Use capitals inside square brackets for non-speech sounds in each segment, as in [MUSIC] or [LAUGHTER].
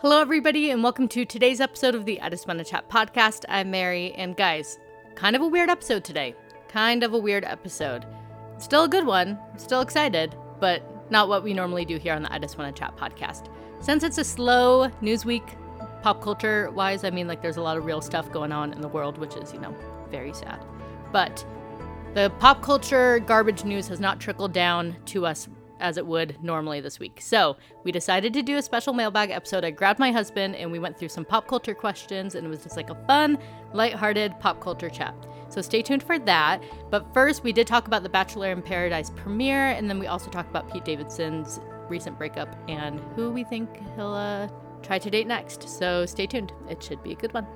Hello, everybody, and welcome to today's episode of the I Just Wanna Chat podcast. I'm Mary, and guys, kind of a weird episode today. Kind of a weird episode. Still a good one, still excited, but not what we normally do here on the I Just Wanna Chat podcast. Since it's a slow news week, pop culture wise, I mean, like there's a lot of real stuff going on in the world, which is, you know, very sad. But the pop culture garbage news has not trickled down to us as it would normally this week. So we decided to do a special mailbag episode. I grabbed my husband and we went through some pop culture questions, and it was just like a fun, lighthearted pop culture chat. So stay tuned for that. But first, we did talk about the Bachelor in Paradise premiere, and then we also talked about Pete Davidson's recent breakup and who we think he'll uh, try to date next. So stay tuned. It should be a good one.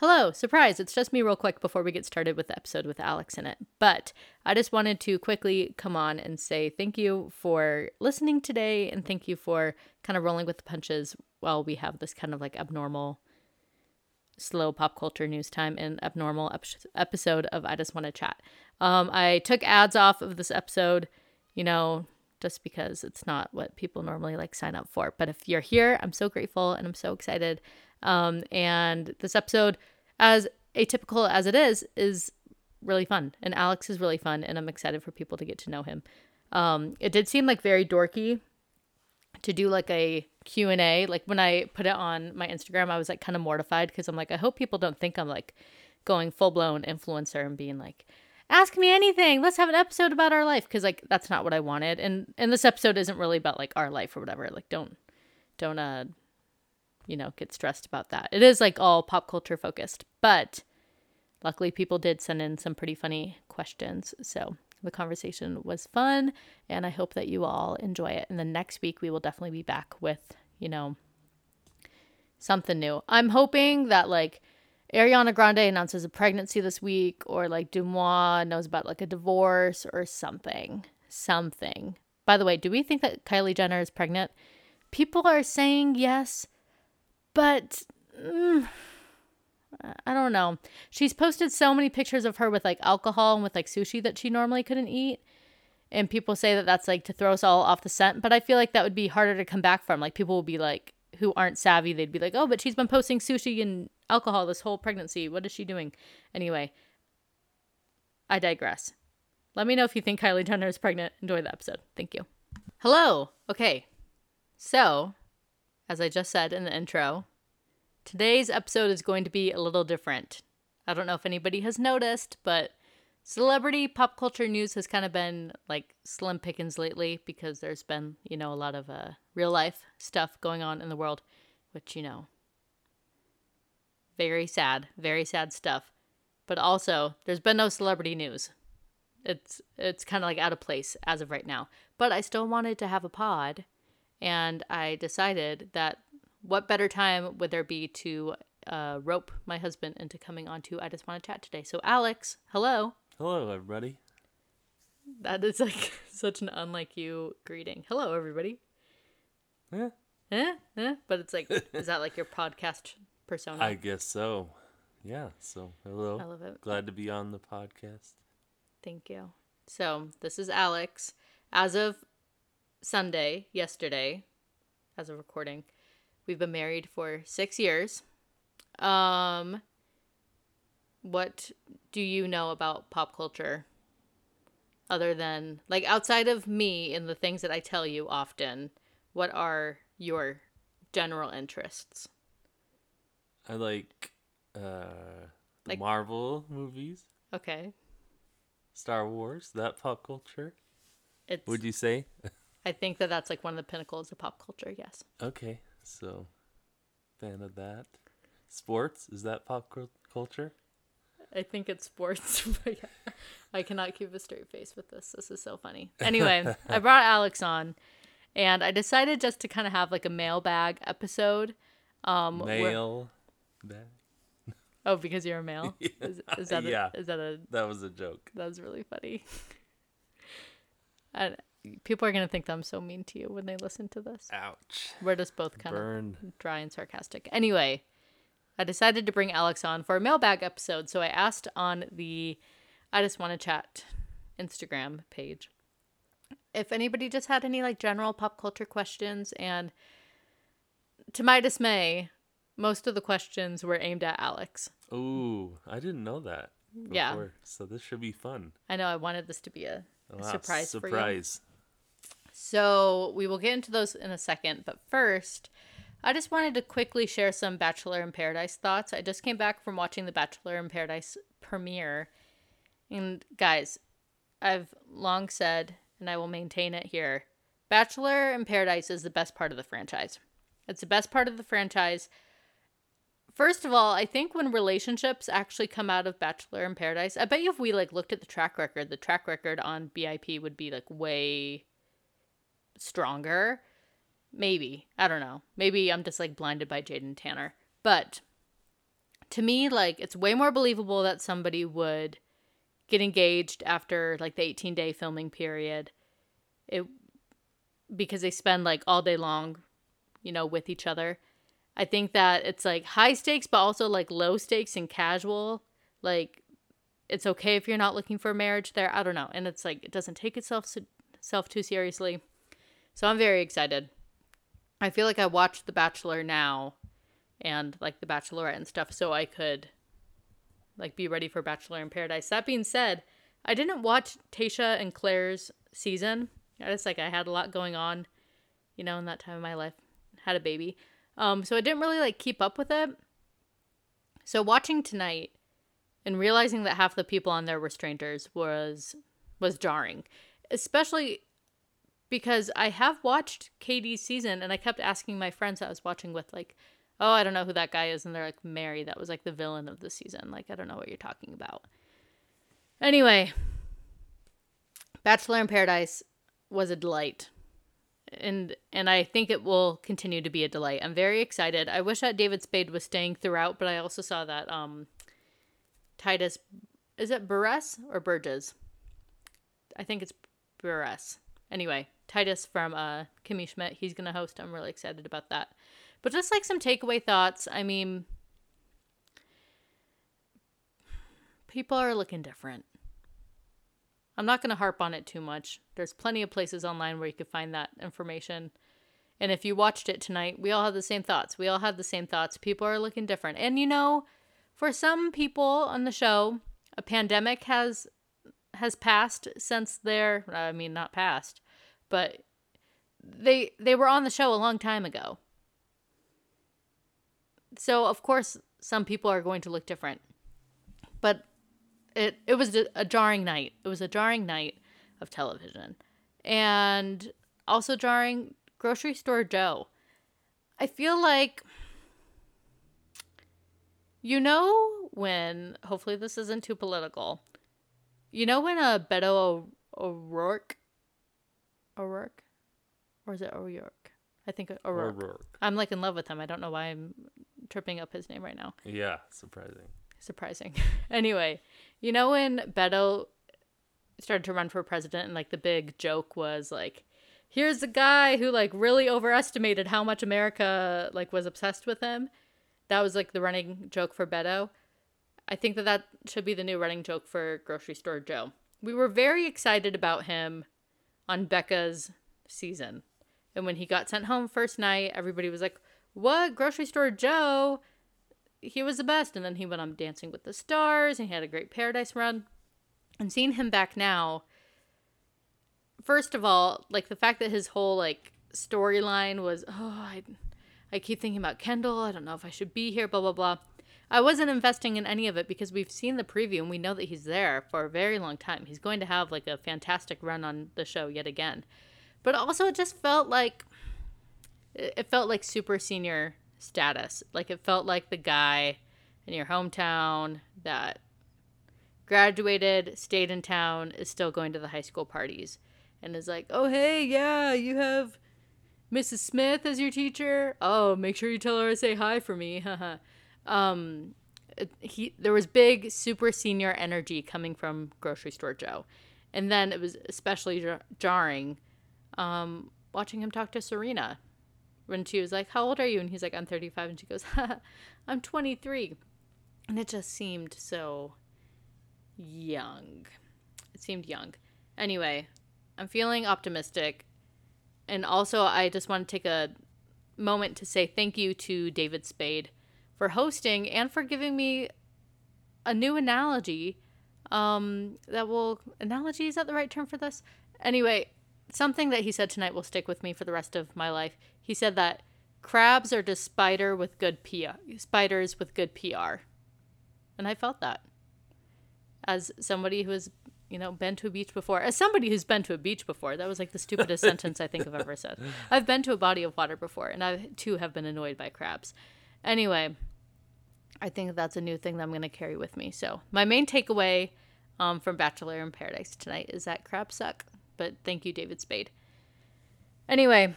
Hello, surprise, it's just me real quick before we get started with the episode with Alex in it. But I just wanted to quickly come on and say thank you for listening today and thank you for kind of rolling with the punches while we have this kind of like abnormal, slow pop culture news time and abnormal ep- episode of I Just Want to Chat. Um, I took ads off of this episode, you know, just because it's not what people normally like sign up for. But if you're here, I'm so grateful and I'm so excited um, and this episode, as atypical as it is, is really fun. And Alex is really fun, and I'm excited for people to get to know him. Um, it did seem like very dorky to do like a Q&A. Like when I put it on my Instagram, I was like kind of mortified because I'm like, I hope people don't think I'm like going full blown influencer and being like, ask me anything. Let's have an episode about our life because like that's not what I wanted. And and this episode isn't really about like our life or whatever. Like don't don't uh you know, get stressed about that. It is like all pop culture focused, but luckily people did send in some pretty funny questions. So the conversation was fun and I hope that you all enjoy it. And the next week we will definitely be back with, you know, something new. I'm hoping that like Ariana Grande announces a pregnancy this week or like Deuxmoi knows about like a divorce or something. Something. By the way, do we think that Kylie Jenner is pregnant? People are saying yes but mm, I don't know. She's posted so many pictures of her with like alcohol and with like sushi that she normally couldn't eat. And people say that that's like to throw us all off the scent. But I feel like that would be harder to come back from. Like people will be like, who aren't savvy, they'd be like, oh, but she's been posting sushi and alcohol this whole pregnancy. What is she doing? Anyway, I digress. Let me know if you think Kylie Jenner is pregnant. Enjoy the episode. Thank you. Hello. Okay. So as I just said in the intro, today's episode is going to be a little different. I don't know if anybody has noticed, but celebrity pop culture news has kind of been like slim pickings lately because there's been, you know, a lot of uh, real life stuff going on in the world, which, you know, very sad, very sad stuff. But also, there's been no celebrity news. It's it's kind of like out of place as of right now. But I still wanted to have a pod and I decided that what better time would there be to uh, rope my husband into coming on to I Just Want to Chat today. So, Alex, hello. Hello, everybody. That is like [LAUGHS] such an unlike you greeting. Hello, everybody. Yeah. Eh? Eh? But it's like, is that like your podcast persona? I guess so. Yeah. So, hello. I love it. Glad to be on the podcast. Thank you. So, this is Alex. As of Sunday, yesterday, as of recording, we've been married for six years. Um, what do you know about pop culture? Other than, like, outside of me and the things that I tell you often, what are your general interests? I like uh the Like- Marvel movies, Okay. Star Wars, that pop culture. It's, Would you say? [LAUGHS] I think that that's like one of the pinnacles of pop culture, yes. Okay. So, fan of that. Sports, is that pop culture? I think it's sports. [LAUGHS] but yeah, I cannot keep a straight face with this. This is so funny. Anyway, [LAUGHS] I brought Alex on, And I decided just to kind of have like a mailbag episode. Um, where- Mail bag. oh, because you're a male. [LAUGHS] Is, is that a, Yeah. is that a That was a joke. that was really funny. I, people are gonna think that I'm so mean to you when they listen to this. Ouch. We're just both kind of dry and sarcastic. Anyway, I decided to bring Alex on for a mailbag episode, so I asked on the I just want to chat Instagram page if anybody just had any like general pop culture questions and to my dismay, most of the questions were aimed at Alex. Ooh, I didn't know that. Yeah. So this should be fun. I know I wanted this to be a, Wow, surprise for you. Surprise. So we will get into those in a second. But first, I just wanted to quickly share some Bachelor in Paradise thoughts. I just came back from watching the Bachelor in Paradise premiere. And guys, I've long said, and I will maintain it here Bachelor in Paradise is the best part of the franchise. It's the best part of the franchise. First of all, I think when relationships actually come out of Bachelor in Paradise, I bet you if we like looked at the track record, the track record on BIP would be like way stronger. Maybe. I don't know. Maybe I'm just like blinded by Jade and Tanner. But to me, like, it's way more believable that somebody would get engaged after like the 18 day filming period. It because they spend like all day long, you know, with each other. I think that it's like high stakes, but also like low stakes and casual. Like, it's okay if you're not looking for marriage there. I don't know. And it's like, it doesn't take itself, self too seriously. So I'm very excited. I feel like I watched The Bachelor now and like The Bachelorette and stuff so I could like be ready for Bachelor in Paradise. That being said, I didn't watch Tayshia and Clare's season. I just like I had a lot going on, you know, in that time of my life. Had a baby. Um so I didn't really like keep up with it. So watching tonight and realizing that half the people on there were strangers was was jarring. Especially because I have watched Katie's season and I kept asking my friends I was watching with like, "Oh, I don't know who that guy is." And they're like, "Mary, that was like the villain of the season." Like, I don't know what you're talking about. Anyway, Bachelor in Paradise was a delight. And and I think it will continue to be a delight. I'm very excited. I wish that David Spade was staying throughout, but I also saw that um Tituss is it Burress or Burgess? I think it's Burress. Anyway, Tituss from uh Kimmy Schmidt, he's gonna host. I'm really excited about that. But just like some takeaway thoughts, I mean people are looking different. I'm not going to harp on it too much. There's plenty of places online where you could find that information. And if you watched it tonight, we all had the same thoughts. We all had the same thoughts. People are looking different. And you know, for some people on the show, a pandemic has has passed since their I mean not passed, but they they were on the show a long time ago. So of course some people are going to look different. But it it was a, jarring night. It was a jarring night of television. And also jarring grocery store Joe. I feel like you know when hopefully this isn't too political. You know when a Beto O'Rourke O'Rourke or is it O'Rourke? I think O'Rourke. O'Rourke. I'm like in love with him. I don't know why I'm tripping up his name right now. Yeah, surprising. Surprising. [LAUGHS] anyway, you know when Beto started to run for president and like the big joke was like here's a guy who like really overestimated how much America like was obsessed with him. That was like the running joke for Beto. I think that that should be the new running joke for grocery store Joe. We were very excited about him on Becca's season. And when he got sent home first night, everybody was like, "What? Grocery store Joe?" He was the best. And then he went on Dancing with the Stars and he had a great Paradise run. And seeing him back now, first of all, like the fact that his whole like storyline was, "Oh, I I keep thinking about Kendall. I don't know if I should be here, blah blah blah." I wasn't investing in any of it because we've seen the preview and we know that he's there for a very long time. He's going to have like a fantastic run on the show yet again. But also it just felt like it felt like super senior status. Like it felt like the guy in your hometown that graduated, stayed in town, is still going to the high school parties and is like, "Oh, hey, yeah, you have Mrs. Smith as your teacher. Oh, make sure you tell her I say hi for me. [LAUGHS] um, he there was big super senior energy coming from grocery store Joe, and then it was especially jar- jarring, um, watching him talk to Serena, when she was like, "How old are you?" and he's like, "I'm 35," and she goes, [LAUGHS] "I'm 23," and it just seemed so young. It seemed young. Anyway, I'm feeling optimistic. And also, I just want to take a moment to say thank you to David Spade for hosting and for giving me a new analogy um, that will. Analogy, is that the right term for this? Anyway, something that he said tonight will stick with me for the rest of my life. He said that crabs are just spider with good PR, spiders with good PR. And I felt that as somebody who has you know been to a beach before as somebody who's been to a beach before that was like the stupidest sentence i think i've ever said [LAUGHS] i've been to a body of water before and i too have been annoyed by crabs anyway i think that's a new thing that i'm going to carry with me so my main takeaway um, from bachelor in paradise tonight is that crabs suck but thank you david spade anyway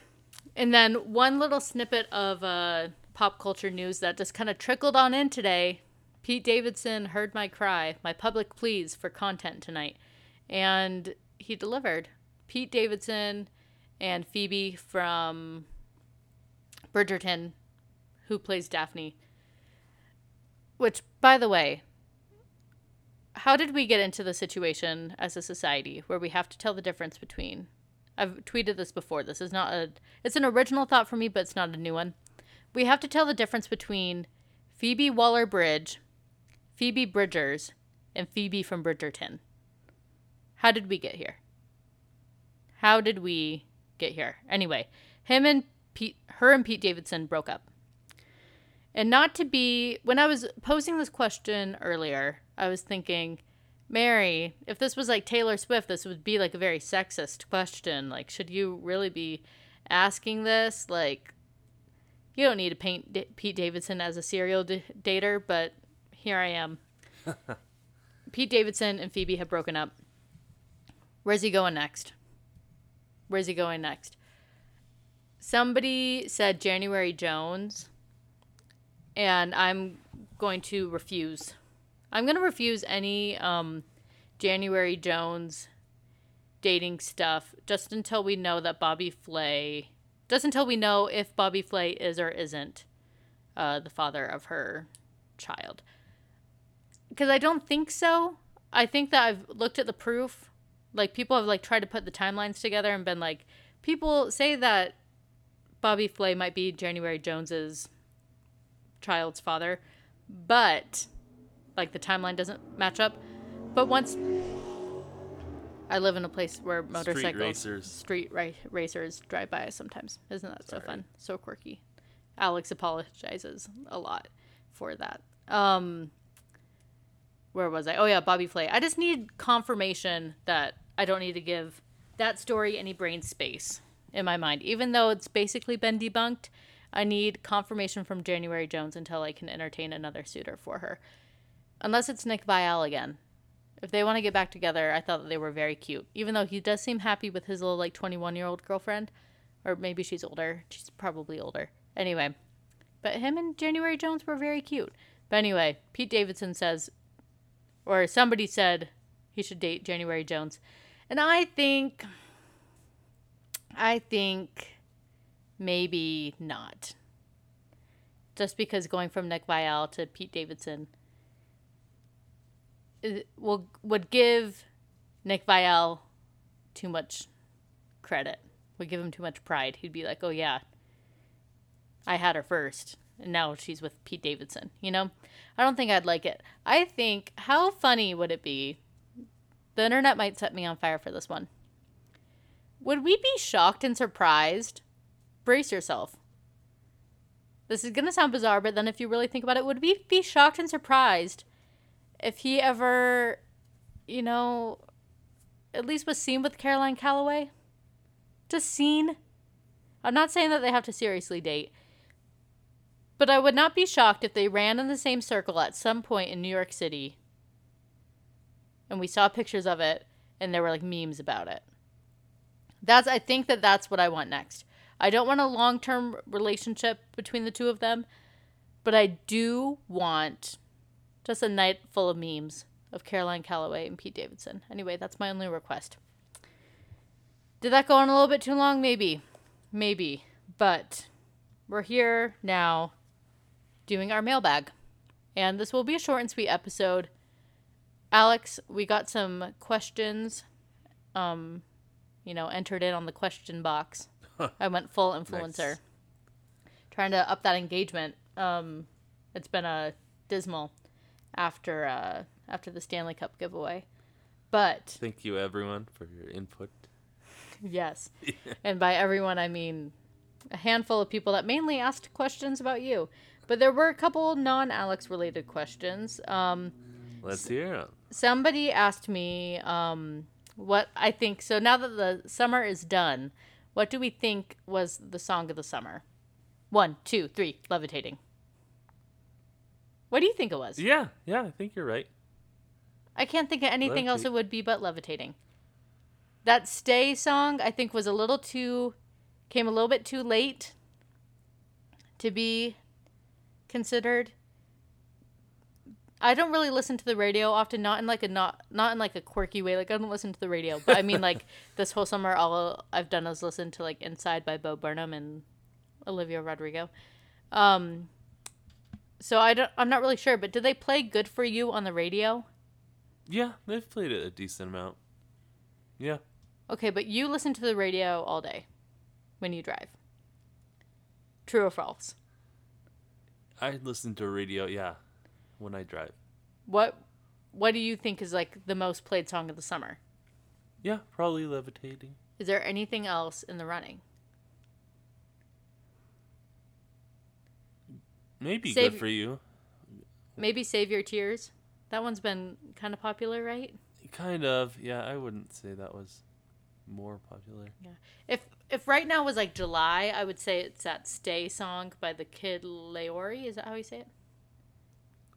and then one little snippet of uh, pop culture news that just kind of trickled on in today Pete Davidson heard my cry, my public pleas for content tonight, and he delivered. Pete Davidson and Phoebe from Bridgerton, who plays Daphne. Which, by the way, how did we get into the situation as a society where we have to tell the difference between I've tweeted this before. This is not a it's an original thought for me, but it's not a new one. We have to tell the difference between Phoebe Waller Bridge Phoebe Bridgers, and Phoebe from Bridgerton. How did we get here? How did we get here? Anyway, him and Pete, her and Pete Davidson broke up. And not to be, when I was posing this question earlier, I was thinking, Mary, if this was like Taylor Swift, this would be like a very sexist question. Like, should you really be asking this? Like, you don't need to paint D- Pete Davidson as a serial d- dater, but here I am. [LAUGHS] Pete Davidson and Phoebe have broken up. Where's he going next? Where's he going next? Somebody said January Jones, and I'm going to refuse. I'm going to refuse any um, January Jones dating stuff just until we know that Bobby Flay, just until we know if Bobby Flay is or isn't uh, the father of her child because I don't think so. I think that I've looked at the proof. Like people have like tried to put the timelines together and been like, people say that Bobby Flay might be January Jones's child's father, but like the timeline doesn't match up. But once I live in a place where motorcycles, street racers, street ra- racers drive by sometimes. Isn't that Sorry. so fun? So quirky. Alex apologizes a lot for that. Um, where was I? Oh yeah, Bobby Flay. I just need confirmation that I don't need to give that story any brain space in my mind. Even though it's basically been debunked, I need confirmation from January Jones until I can entertain another suitor for her. Unless it's Nick Viall again. If they want to get back together, I thought that they were very cute. Even though he does seem happy with his little like 21 year old girlfriend. Or maybe she's older. She's probably older. Anyway. But him and January Jones were very cute. But anyway, Pete Davidson says or somebody said he should date January Jones. And I think I think maybe not. Just because going from Nick Viall to Pete Davidson will would give Nick Viall too much credit. Would give him too much pride. He'd be like, "Oh yeah, I had her first and now she's with Pete Davidson. You know, I don't think I'd like it. I think how funny would it be? The internet might set me on fire for this one. Would we be shocked and surprised? Brace yourself. This is gonna sound bizarre, but then if you really think about it, would we be shocked and surprised if he ever, you know, at least was seen with Caroline Calloway? Just seen. I'm not saying that they have to seriously date, but I would not be shocked if they ran in the same circle at some point in New York City and we saw pictures of it and there were like memes about it. That's I think that that's what I want next. I don't want a long term relationship between the two of them, but I do want just a night full of memes of Caroline Calloway and Pete Davidson. Anyway, that's my only request. Did that go on a little bit too long? Maybe. Maybe. But we're here now doing our mailbag. And this will be a short and sweet episode. Alex, we got some questions um you know, entered in on the question box. I went full influencer. Nice. Trying to up that engagement. Um it's been a dismal after uh after the Stanley Cup giveaway. But Thank you, everyone, for your input. Yes. [LAUGHS] [LAUGHS] and by everyone, I mean a handful of people that mainly asked questions about you. But there were a couple non Alex related questions. Um, Let's hear 'em. somebody asked me um, what I think. So now that the summer is done, what do we think was the song of the summer? One, two, three, levitating. What do you think it was? Yeah, yeah, I think you're right. I can't think of anything else Levitate- it would be but levitating. That stay song I think was a little too came a little bit too late to be considered. I don't really listen to the radio often, not in like a not not in like a quirky way. Like I don't listen to the radio, but I mean [LAUGHS] like this whole summer all I've done is listen to like Inside by Bo Burnham and Olivia Rodrigo. Um so I don't I'm not really sure, but did they play Good for You on the radio? Yeah, they've played it a decent amount. Yeah. Okay, but you listen to the radio all day when you drive. True or false? I listen to radio, yeah, when I drive. What what do you think is like the most played song of the summer? Yeah, probably levitating. Is there anything else in the running? Maybe Save- good for you. Maybe Save Your Tears. That one's been kind of popular, right? Kind of. Yeah, I wouldn't say that was more popular. Yeah. If if right now was like July, I would say it's that Stay song by the Kid LAROI. Is that how you say it?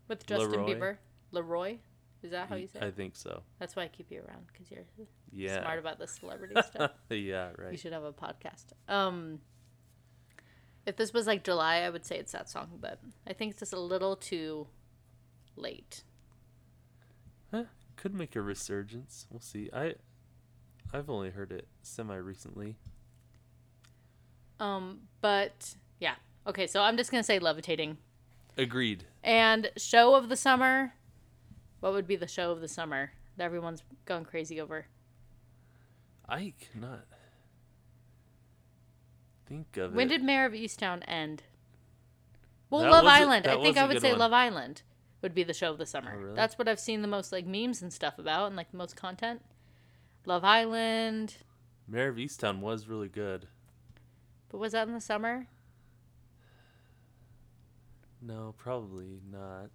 With Justin Leroy? Bieber. Leroy? Is that how you say it? I think so. That's why I keep you around because you're Yeah. smart about the celebrity stuff. [LAUGHS] yeah, right. You should have a podcast. Um, if this was like July, I would say it's that song, but I think it's just a little too late. Huh, could make a resurgence. We'll see. I I've only heard it semi recently. Um, but yeah. Okay, so I'm just gonna say levitating. Agreed. And show of the summer. What would be the show of the summer that everyone's going crazy over? I cannot think of it. When it. did Mare of Easttown end? Well, That Love Island. I think I would say one. Love Island would be the show of the summer. Oh, really? That's what I've seen the most like memes and stuff about and like the most content. Love Island. Mare of Easttown was really good. But was that in the summer? No, probably not.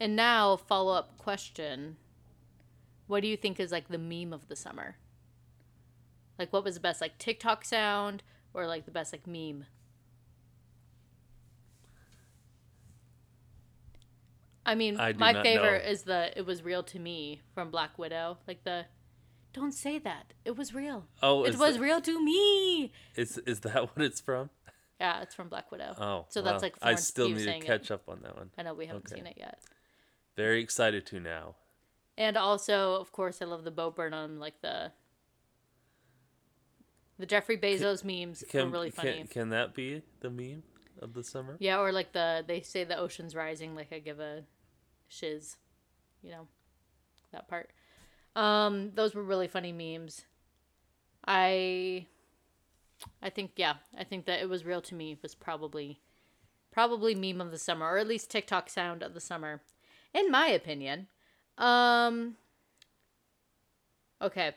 And now, follow up question. What do you think is like the meme of the summer? Like, what was the best, like TikTok sound or like the best, like meme? I mean, I my favorite know. is the "It Was Real to Me" from Black Widow. Like the, don't say that. It was real. Oh, it was real to me. Is is that [LAUGHS] what it's from? Yeah, it's from Black Widow. Oh, so that's like I still need to catch it. up on that one. I know we haven't Okay. seen it yet. Very excited to now. And also, of course, I love the Bo Burnham, like the the Jeffrey Bezos memes Can were really funny. can can that be the meme of the summer? Yeah, or like the they say the ocean's rising, like I give a shiz, you know, that part. Um, those were really funny memes. I, I think yeah, I think that it was real to me was probably, probably meme of the summer, or at least TikTok sound of the summer, in my opinion. Um. Okay.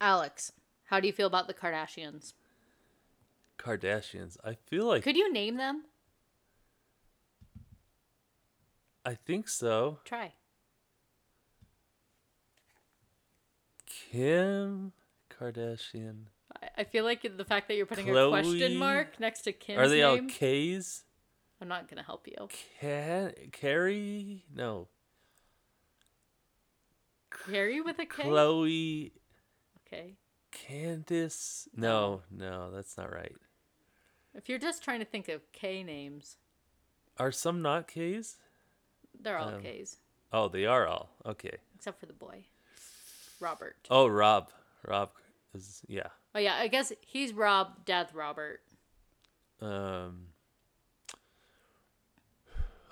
Alex, how do you feel about the Kardashians? Kardashians. I feel like Could you name them? I think so. Try. Kim Kardashian. I- feel like the fact that you're putting a question mark next to Kim's Are they all K's? I'm not gonna help you. Can Carrie? No. Carrie with a K. Khloé Okay. Candace. No, no, that's not right. If you're just trying to think of K names, Are some not K's? they're all Um, K's Oh, they are all. Okay. except for the boy, Robert. Oh, Rob. Rob is yeah. Oh yeah, I guess he's Rob, Death Robert. Um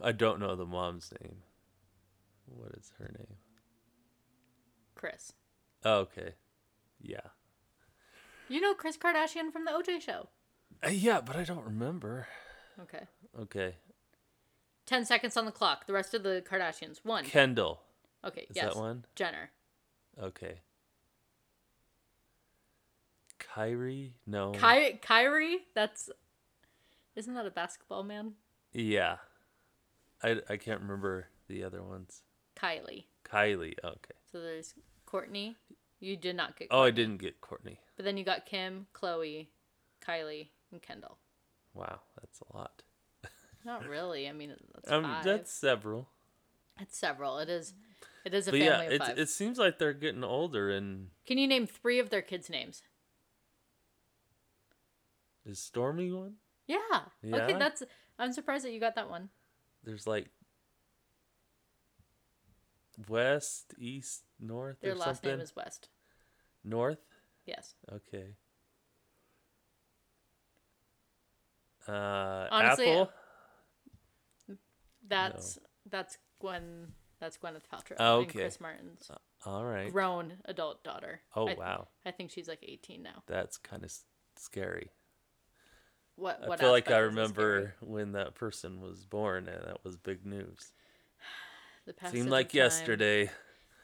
I don't know the mom's name. What is her name? Kris. Oh, okay. Yeah. You know Kris Kardashian from the OJ show. Uh, yeah, but I don't remember. Okay. Okay. 10 seconds on the clock. The rest of the Kardashians. One. Kendall. Okay, Is yes. that one? Jenner. Okay. Kyrie? No. Ky- Kyrie? That's. Isn't that a basketball man? yeah. I, I can't remember the other ones. Kylie. Kylie. Okay. So there's Kourtney. You did not get Oh, I didn't get Kourtney. But then you got Kim, Khloé, Kylie, and Kendall. Wow, that's a lot. Not [LAUGHS] really. I mean, that's Um, five. that's several. It's several. It is. It is a But family yeah, of it five. it seems like they're getting older. And Can you name three of their kids' names? Is Stormi one? Yeah. Okay, that's. I'm surprised that you got that one. There's like west, east, north, Their last something. name is West. North. Yes. Okay. Uh, Honestly, Apple. That's that's Gwen. That's Gwyneth Paltrow. Oh, And. Chris Martin's All right. grown adult daughter. Oh I, wow, I think she's like 18 now. that's kind of scary. What? I feel like I aspect is it scary? remember when that person was born, and that was big news. [SIGHS] The passage Seemed of like yesterday.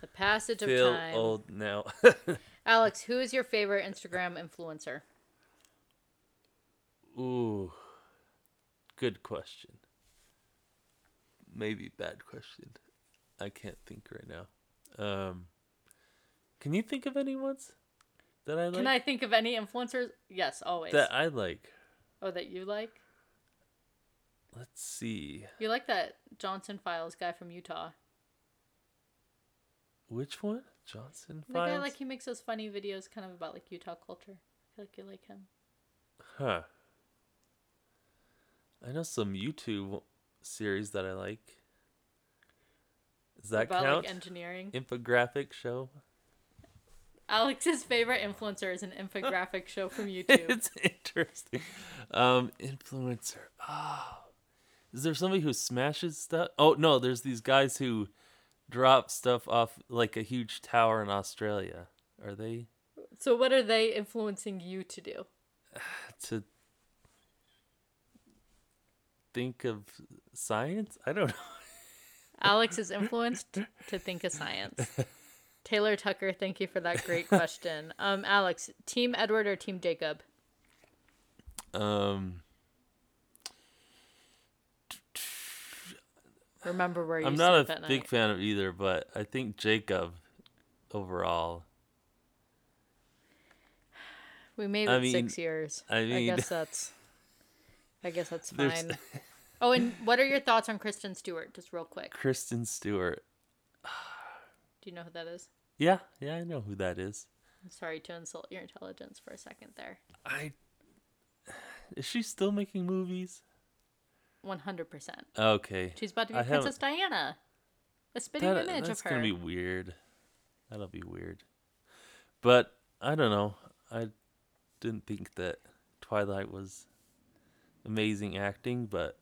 The passage of Feel time. old now. [LAUGHS] Alex, who is your favorite Instagram influencer? Ooh, good question. Maybe bad question. I can't think right now. Um, can you think of any ones that I like? Can I think of any influencers? Yes, always. that I like. Oh, that you like? Let's see. You like that Johnson Files guy from Utah? Which one? Johnson The guy like he makes those funny videos, kind of about like Utah culture. I feel like you like him. Huh. I know some YouTube series that I like. Does that about count? like engineering. Infographic show. Alex's favorite influencer is an infographic show from [LAUGHS] YouTube. it's interesting. Um, influencer. Oh, is there somebody who smashes stuff? Oh no, there's these guys who drop stuff off like a huge tower in Australia. Are they so what are they influencing you to do? [SIGHS] to think of science? I don't know. Alex is influenced to think of science. [LAUGHS] Taylor Tucker, thank you for that great [LAUGHS] question. Um, Alex, Team Edward or Team Jacob? Um, Remember where you I'm not a big night. fan of either, but I think Jacob overall. We made I it mean- six years. I mean, I guess [LAUGHS] that's. I guess that's fine. oh, and what are your thoughts on Kristen Stewart? Just real quick. Kristen Stewart. Do you know who that is? Yeah, yeah, I know who that is. I'm sorry to insult your intelligence for a second there. I is she still making movies? One hundred percent. Okay, She's about to be I Princess haven't- Diana. A spitting that, image of her. That's gonna be weird. That'll be weird. But I don't know. I didn't think that Twilight was amazing acting, but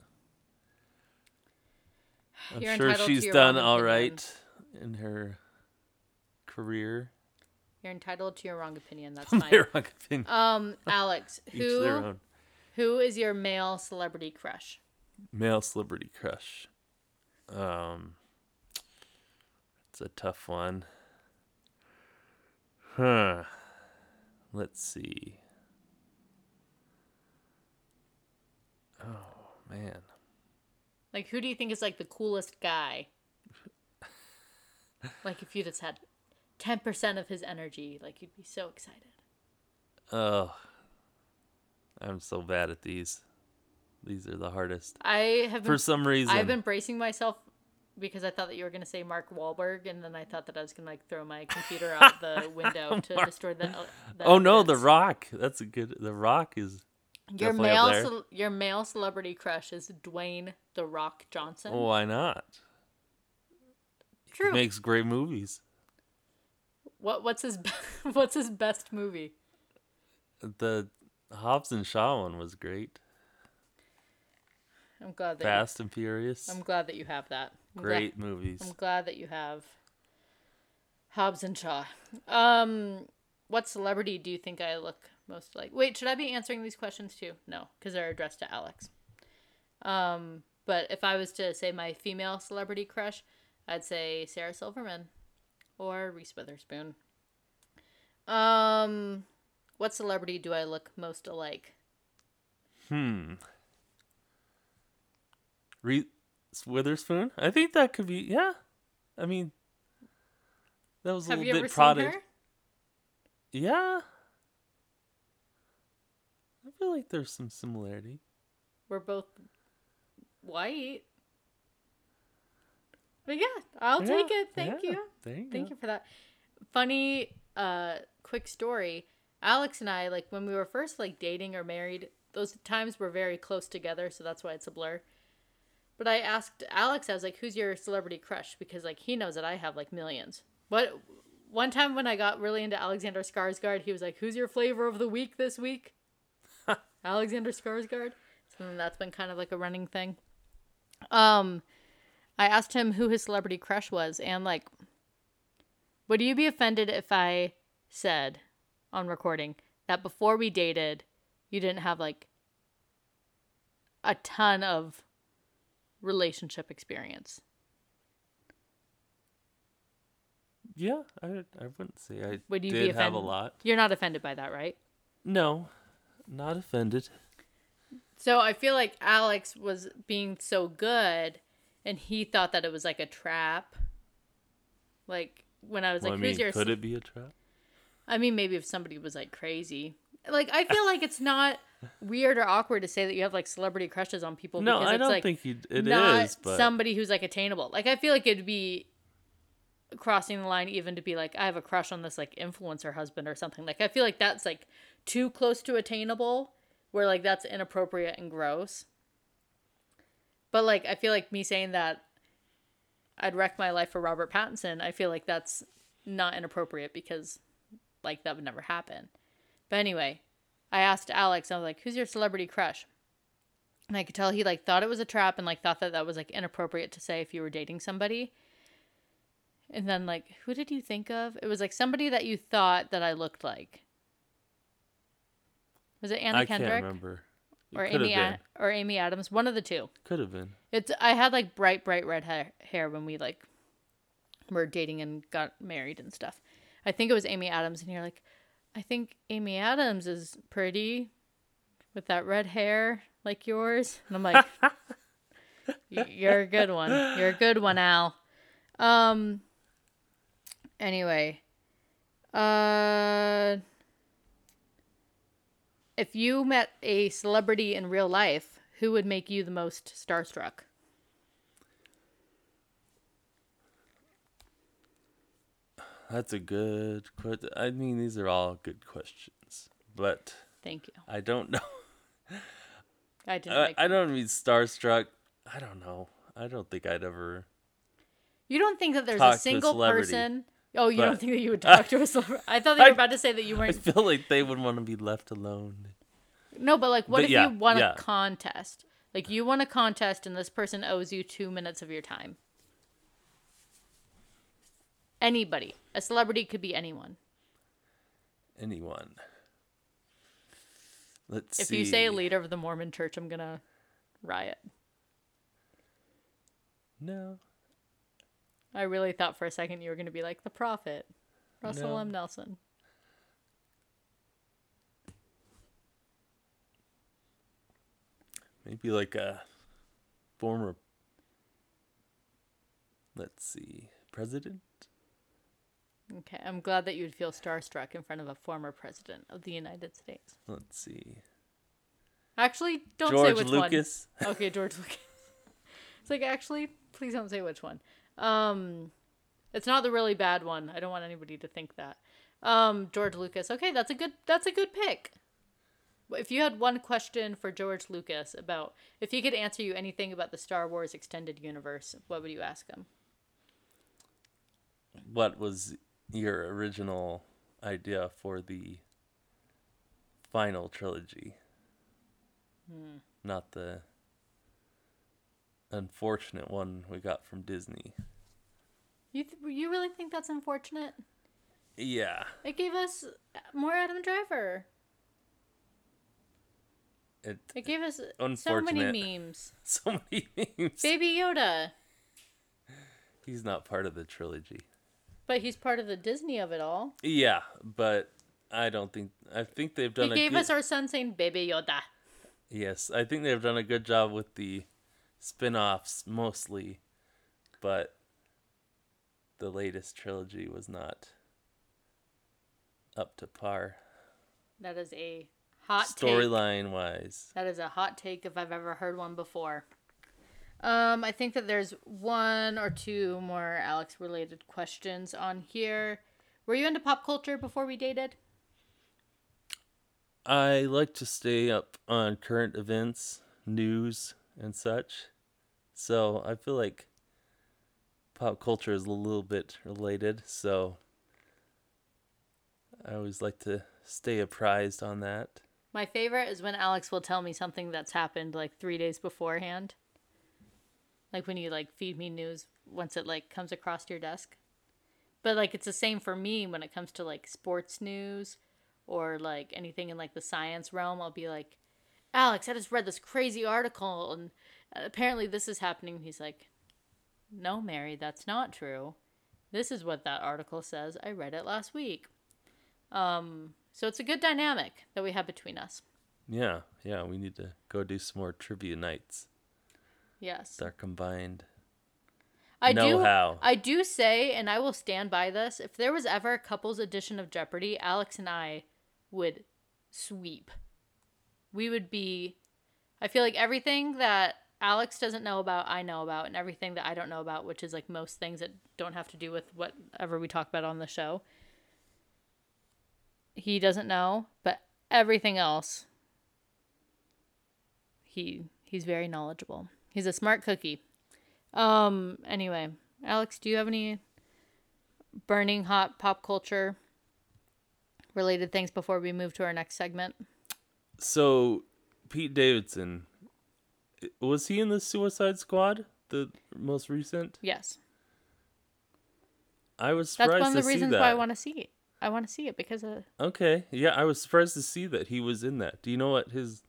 I'm You're sure she's done all opinion. right in her career. You're entitled to your wrong opinion. That's [LAUGHS] My wrong opinion. Um, [LAUGHS] Alex, who who is your male celebrity crush? Male celebrity crush. Um, it's a tough one. Huh. Let's see. Oh man. Like, who do you think is like the coolest guy? [LAUGHS] like, if you just had ten percent of his energy, like you'd be so excited. Oh. I'm so bad at these. These are the hardest. I have been, For some reason. I've been bracing myself because I thought that you were gonna say Mark Wahlberg, and then I thought that I was gonna like throw my computer out the [LAUGHS] window to destroy the. the Oh no, The. Rock. That's a good. The Rock is. Your male, cel- your male celebrity crush is Dwayne the Rock Johnson. Why not? True. Makes great movies. What what's his be- [LAUGHS] what's his best movie? The Hobbs and Shaw one was great. I'm glad that Fast and Furious. you, I'm glad that you have that. I'm glad- great movies. I'm glad that you have Hobbs and Shaw. Um, what celebrity do you think I look most like? Wait, should I be answering these questions too? No, because they're addressed to Alex. Um, but if I was to say my female celebrity crush, I'd say Sarah Silverman or Reese Witherspoon. Um, what celebrity do I look most alike? Hmm. Reese Witherspoon. I think that could be. Yeah. I mean, that was a Have little bit prodded. Yeah. I feel like there's some similarity. We're both white. But yeah, I'll take it. Thank yeah, you. You Thank you for that. Funny uh quick story. Alex and I like when we were first like dating or married, those times were very close together, so that's why it's a blur. But I asked Alex, I was like, "Who's your celebrity crush?" Because like he knows that I have like millions. What one time when I got really into Alexander Skarsgård, he was like, "Who's your flavor of the week this week?" [LAUGHS] Alexander Skarsgård. So then that's been kind of like a running thing. Um, I asked him who his celebrity crush was, and like, would you be offended if I said on recording that before we dated, you didn't have like a ton of relationship experience? Yeah, I I wouldn't say I Would you be did have a lot. You're not offended by that, right? No, not offended. So I feel like Alex was being so good and he thought that it was like a trap. Like when I was Well, like, I mean, who's your could it be a trap? I mean, maybe if somebody was like crazy. Like I feel like it's not weird or awkward to say that you have like celebrity crushes on people No, I it's don't like think you, it is. not but somebody who's like attainable. Like I feel like it'd be crossing the line even to be like I have a crush on this like influencer husband or something. Like I feel like that's like too close to attainable where like that's inappropriate and gross. But like I feel like me saying that I'd wreck my life for Robert Pattinson, I feel like that's not inappropriate because like that would never happen. But anyway, I asked Alex, I was like, "Who's your celebrity crush?" And I could tell he like thought it was a trap and like thought that that was like inappropriate to say if you were dating somebody. And then like, who did you think of? It was like somebody that you thought that I looked like. Was it Anna I Kendrick can't remember. Or Amy have A- or Amy Adams? One of the two. Could have been. It's I had like bright bright red hair, hair when we like were dating and got married and stuff. I think it was Amy Adams and you're like I think Amy Adams is pretty with that red hair like yours. And I'm like [LAUGHS] you're a good one. You're a good one, Al. Um anyway, uh if you met a celebrity in real life, who would make you the most starstruck? That's a good question. I mean, these are all good questions, but Thank you. I don't know. I didn't I, I don't mean starstruck. I don't know. I don't think I'd ever. You don't think that there's a single person? Oh, you don't think that you would [LAUGHS] talk to a celebrity? I thought that you were about to say that you weren't. I feel like they would want to be left alone. No, but like, what But if yeah, you won yeah. a contest? Like, you won a contest and this person owes you two minutes of your time. Anybody. A celebrity could be anyone. Anyone. Let's If see. you say leader of the Mormon church, I'm going to riot. No. I really thought for a second you were going to be like the prophet, Russell No. M. Nelson. Maybe like a former. Let's see. President? Okay, I'm glad that you would feel starstruck in front of a former president of the United States. Let's see. Actually, don't say which Lucas? one. Okay, George Lucas. [LAUGHS] It's like actually, Please don't say which one. Um, it's not the really bad one. I don't want anybody to think that. Um, George Lucas. Okay, that's a good. That's a good pick. If you had one question for George Lucas about if he could answer you anything about the Star Wars extended universe, what would you ask him? What was your original idea for the final trilogy? Not the unfortunate one we got from Disney. You th- you really think that's unfortunate? Yeah. It gave us more Adam Driver. It It gave us so many memes. [LAUGHS] so many memes. Baby Yoda, He's not part of the trilogy. but he's part of the Disney of it all. Yeah, but I don't think I think they've done He gave good, us our son saying Baby Yoda. Yes, I think they've done a good job with the spin-offs mostly, but the latest trilogy was not up to par That is a hot storyline wise. That is a hot take if I've ever heard one before. Um, I think that there's one or two more Alex related questions on here. Were you into pop culture before we dated? I like to stay up on current events, news, and such. So I feel like pop culture is a little bit related. So I always like to stay apprised on that. My favorite is when Alex will tell me something that's happened like three days beforehand. Like when you like feed me news once it like comes across your desk. But like it's the same for me when it comes to like sports news or like anything in like the science realm. I'll be like, Alex, I just read this crazy article and apparently this is happening. He's like, No, Mary, that's not true. This is what that article says. I read it last week. Um, so it's a good dynamic that we have between us. Yeah, yeah, we need to go do some more trivia nights. Yes. Our combined. I do know-how. I do say and I will stand by this, if there was ever a couples edition of Jeopardy, Alex and I would sweep. We would be I feel like everything that Alex doesn't know about, I know about, and everything that I don't know about, which is like most things that don't have to do with whatever we talk about on the show. He doesn't know, but everything else he he's very knowledgeable. He's a smart cookie. Um anyway, Alex, do you have any burning hot pop culture related things before we move to our next segment? So, Pete Davidson, was he in the Suicide Squad? The most recent? Yes. I was surprised That's one of the reasons why I want to see it. I want to see it because of Okay, yeah, I was surprised to see that he was in that. Do you know what his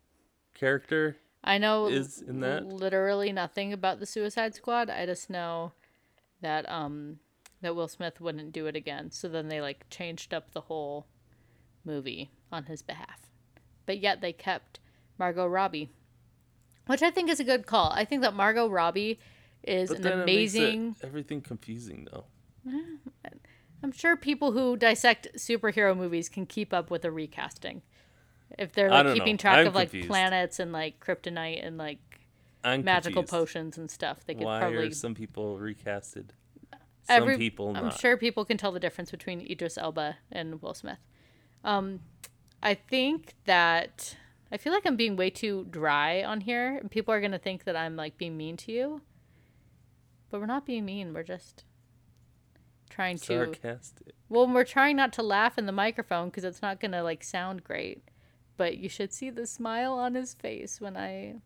character? I know Is in that? literally nothing about the Suicide Squad. I just know that um that Will Smith wouldn't do it again. So then they like changed up the whole movie on his behalf. But yet they kept Margot Robbie, which I think is a good call. I think that Margot Robbie is But an then it makes it amazing everything confusing though. I'm sure people who dissect superhero movies can keep up with the recasting. If they're like keeping know. track I'm of like confused. planets and like kryptonite and like I'm magical confused. potions and stuff, they could Why probably are some people recasted? Some every people I'm sure people can tell the difference between Idris Elba and Will Smith. Um, I think that I feel like I'm being way too dry on here, and people are gonna think that I'm like being mean to you. But we're not being mean. We're just trying to. Sarcastic. Well, we're trying not to laugh in the microphone because it's not gonna like sound great. But you should see the smile on his face when I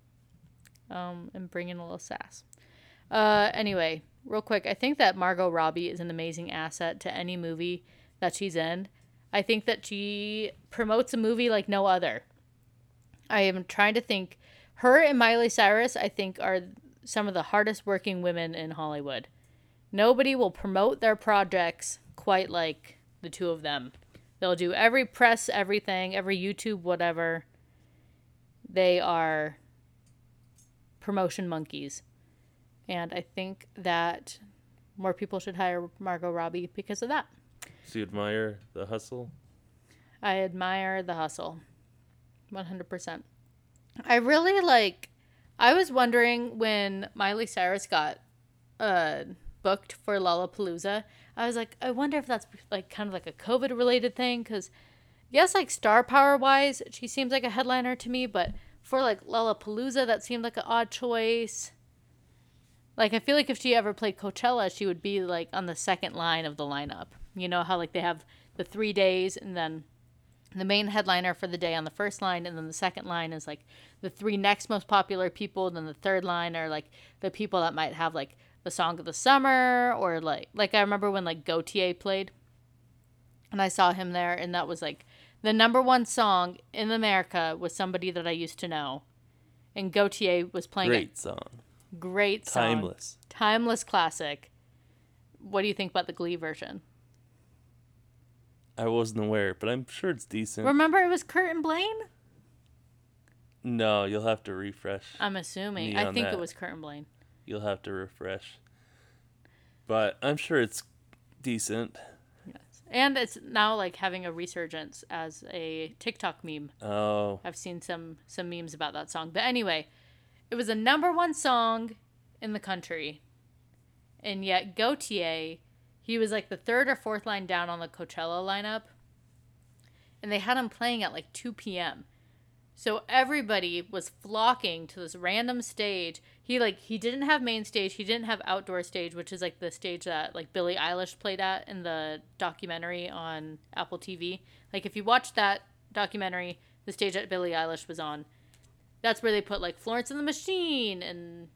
um am bringing a little sass. Uh, anyway, real quick, I think that Margot Robbie is an amazing asset to any movie that she's in. I think that she promotes a movie like no other. I am trying to think. Her and Miley Cyrus, I think, are some of the hardest working women in Hollywood. Nobody will promote their projects quite like the two of them. They'll do every press, everything, every YouTube, whatever. They are promotion monkeys. And I think that more people should hire Margot Robbie because of that. So you admire the hustle? I admire the hustle. 100%. I really like I was wondering when Miley Cyrus got uh booked for Lollapalooza, I was like, I wonder if that's like kind of like a COVID related thing because yes, like star power wise, she seems like a headliner to me, but for like Lollapalooza, that seemed like an odd choice. Like I feel like if she ever played Coachella, she would be like on the second line of the lineup. You know how like they have the three days and then the main headliner for the day on the first line and then the second line is like the three next most popular people and then the third line are like the people that might have like the song of the summer or like like i remember when like Gotye played and i saw him there and that was like the number one song in america was somebody that i used to know and Gotye was playing Great it song. great song Timeless. timeless classic what do you think about the glee version I wasn't aware, but I'm sure it's decent. remember it was kurt and blaine no, you'll have to refresh. i'm assuming i think that. it was kurt and blaine You'll have to refresh. But I'm sure it's decent. Yes. And it's now like having a resurgence as a TikTok meme. Oh, I've seen some some memes about that song. But anyway, it was a number one song in the country. And yet Gotye, he was like the third or fourth line down on the Coachella lineup. And they had him playing at like 2 p.m. So everybody was flocking to this random stage. He like he didn't have main stage, he didn't have outdoor stage, which is like the stage that like Billie Eilish played at in the documentary on Apple TV. Like if you watch that documentary, the stage that Billie Eilish was on, that's where they put like Florence and the Machine and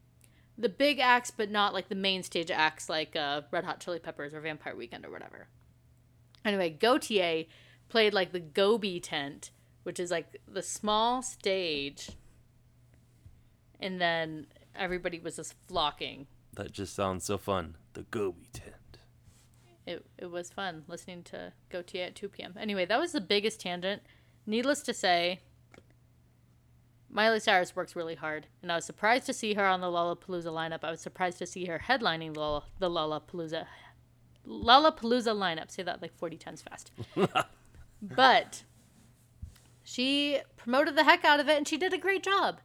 the big acts, but not like the main stage acts like uh, Red Hot Chili Peppers or Vampire Weekend or whatever. Anyway, Gotye played like the Gobi tent, which is like the small stage, and then everybody was just flocking. that just sounds so fun. The Gobi tent. It it was fun listening to Gotye at 2 p.m. Anyway, that was the biggest tangent. Needless to say, Miley Cyrus works really hard, and I was surprised to see her on the Lollapalooza lineup. I was surprised to see her headlining the, the Lollapalooza Lollapalooza lineup. Say that like 40 times fast. [LAUGHS] but she promoted the heck out of it, and she did a great job.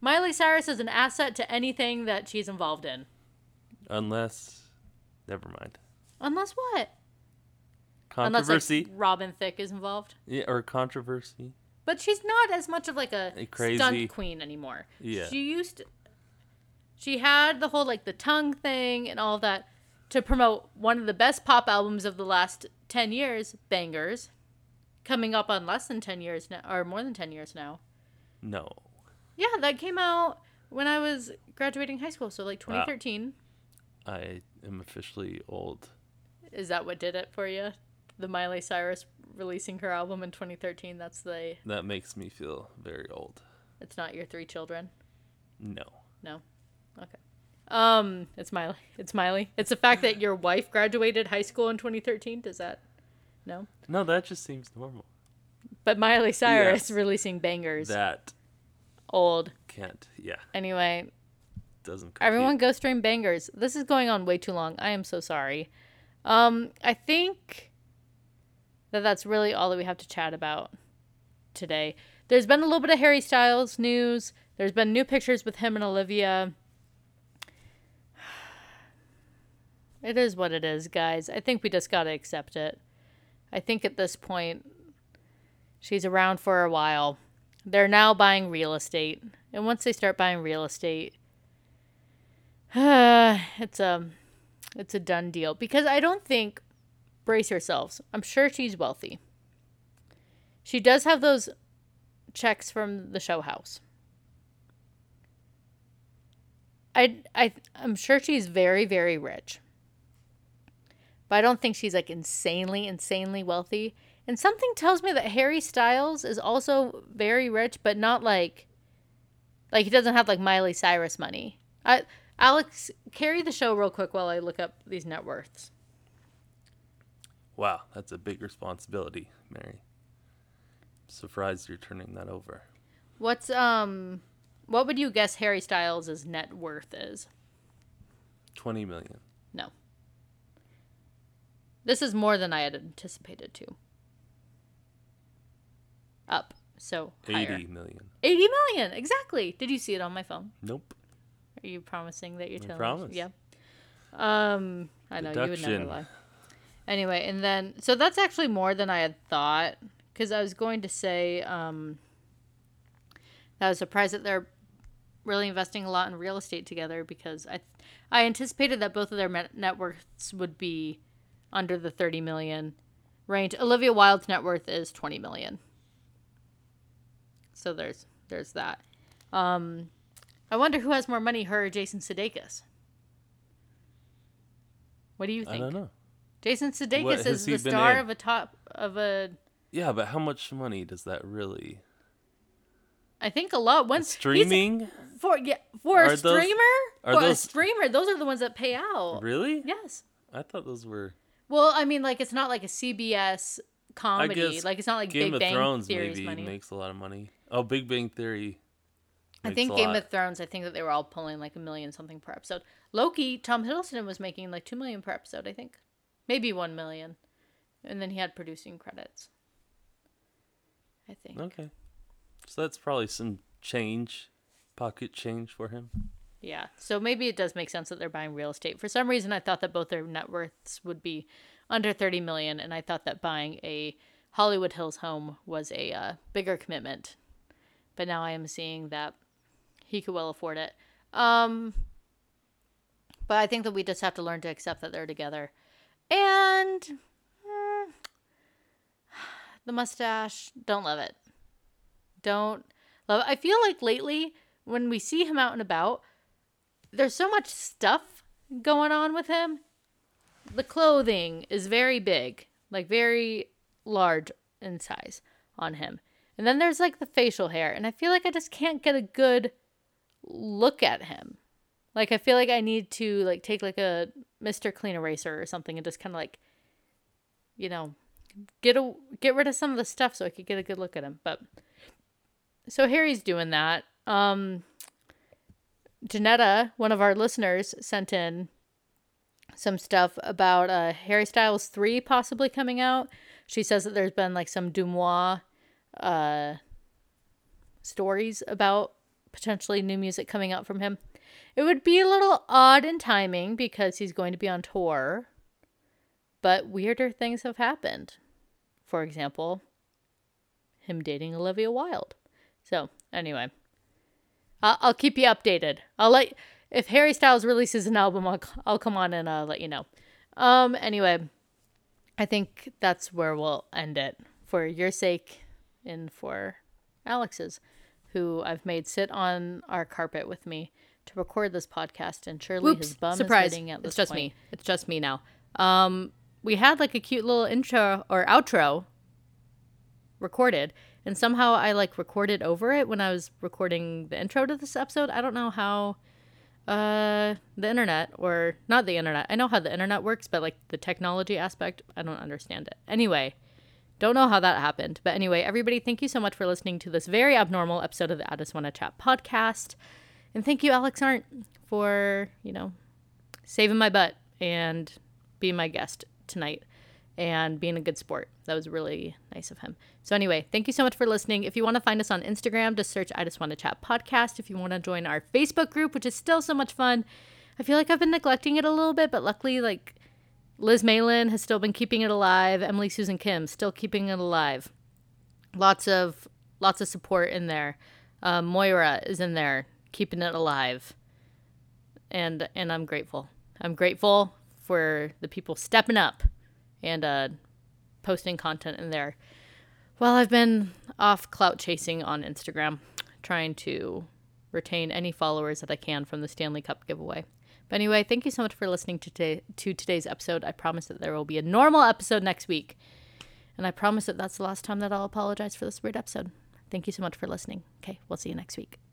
Miley Cyrus is an asset to anything that she's involved in. Unless, never mind. Unless what? Controversy. Unless like Robin Thicke is involved. yeah, or controversy. But she's not as much of like a, A crazy- stunt queen anymore. Yeah. She used to, she had the whole like the tongue thing and all that to promote one of the best pop albums of the last 10 years, Bangerz, coming up on less than 10 years now or more than 10 years now. No. Yeah, that came out when I was graduating high school, so like 2013. I am officially old. Is that what did it for you? The Miley Cyrus releasing her album in 2013. That's the That makes me feel very old. it's not your three children. No. No. Okay. Um, it's Miley. It's Miley. It's the fact that your wife graduated high school in 2013. Does that? No. No, that just seems normal. But Miley Cyrus Yes. releasing Bangerz. That Old. can't. Yeah, Anyway, doesn't. Compete. everyone go stream Bangerz. This is going on way too long. I am so sorry. Um, I think that that's really all that we have to chat about today. There's been a little bit of Harry Styles news. There's been new pictures with him and Olivia. [SIGHS] It is what it is, guys. I think we just got to accept it. I think at this point, she's around for a while. They're now buying real estate. And once they start buying real estate, [SIGHS] it's a it's a done deal because I don't think brace yourselves. I'm sure she's wealthy. She does have those checks from the show house. I I I'm sure she's very very rich. But I don't think she's like insanely insanely wealthy. And something tells me that Harry Styles is also very rich but not like like he doesn't have like Miley Cyrus money. I Alex, carry the show real quick while I look up these net worths. Wow, that's a big responsibility, Mary. Surprised you're turning that over. What's um what would you guess Harry Styles' net worth is? Twenty million. No. This is more than I had anticipated to. Up. So higher. Eighty million. 80 million. Exactly. Did you see it on my phone? Nope. Are you promising that you're I telling promise. me? Yeah. Um, I know you would never lie. Anyway, and then so that's actually more than I had thought because I was going to say um, that I was surprised that they're really investing a lot in real estate together because I I anticipated that both of their net worths would be under the 30 million range. Olivia Wilde's net worth is 20 million. So there's there's that. Um, I wonder who has more money, her or Jason Sudeikis. What do you think? I don't know. Jason Sudeikis is the star of a top of a. Yeah, but how much money does that really? I think a lot. Once Streaming? for yeah for a Are those- streamer are for a streamer. Those are the ones that pay out. Really? Yes. I thought those were. Well, I mean, like it's not like a CBS comedy. Like it's not like Game Big of Bang Thrones Theory's maybe money. makes a lot of money. Oh, Big Bang Theory. I think a Game lot. of Thrones. I think that they were all pulling like a million something per episode. Loki, Tom Hiddleston was making like two million per episode. I think, maybe one million, and then he had producing credits. I think. Okay. So that's probably some change, pocket change for him. Yeah. So maybe it does make sense that they're buying real estate. For some reason I thought that both their net worths would be under 30 million and I thought that buying a Hollywood Hills home was a uh, bigger commitment. But now I am seeing that he could well afford it. Um but I think that we just have to learn to accept that they're together. And [SIGHS] the mustache, don't love it. Don't love it. I feel like lately when we see him out and about, there's so much stuff going on with him. The clothing is very big, like very large in size on him. And then there's like the facial hair, and I feel like I just can't get a good look at him. Like I feel like I need to like take like a Mr. Clean Eraser or something and just kind of like you know, get a get rid of some of the stuff so I could get a good look at him. But so Harry's doing that. Um Janetta, one of our listeners, sent in some stuff about uh, Harry Styles 3 possibly coming out. She says that there's been like some DeuxMoi uh, stories about potentially new music coming out from him. It would be a little odd in timing because he's going to be on tour, but weirder things have happened. For example, him dating Olivia Wilde. So, anyway, I'll, I'll keep you updated. I'll let if Harry Styles releases an album, I'll I'll come on and uh, let you know. Um. Anyway, I think that's where we'll end it for your sake and for Alex's, who I've made sit on our carpet with me to record this podcast, and surely his bum surprise. Is at this It's just point. me. It's just me now. Um, we had like a cute little intro or outro recorded, and somehow I like recorded over it when I was recording the intro to this episode. I don't know how uh the internet or not the internet. I know how the internet works, but like the technology aspect, I don't understand it. Anyway, don't know how that happened. But anyway, everybody, thank you so much for listening to this very abnormal episode of the I Just Wanna Chat podcast. And thank you, Alex Arndt, for, you know, saving my butt and being my guest tonight and being a good sport. That was really nice of him. So anyway, thank you so much for listening. If you want to find us on Instagram, just search I Just Want to Chat podcast. If you want to join our Facebook group, which is still so much fun, I feel like I've been neglecting it a little bit, but luckily, like Liz Malin has still been keeping it alive. Emily Susan Kim still keeping it alive. Lots of lots of support in there. Uh, Moira is in there keeping it alive, and and I'm grateful. I'm grateful for the people stepping up and uh, posting content in there. While I've been off clout chasing on Instagram, trying to retain any followers that I can from the Stanley Cup giveaway. But anyway, thank you so much for listening to, today, to today's episode. I promise that there will be a normal episode next week. And I promise that that's the last time that I'll apologize for this weird episode. Thank you so much for listening. Okay, we'll see you next week.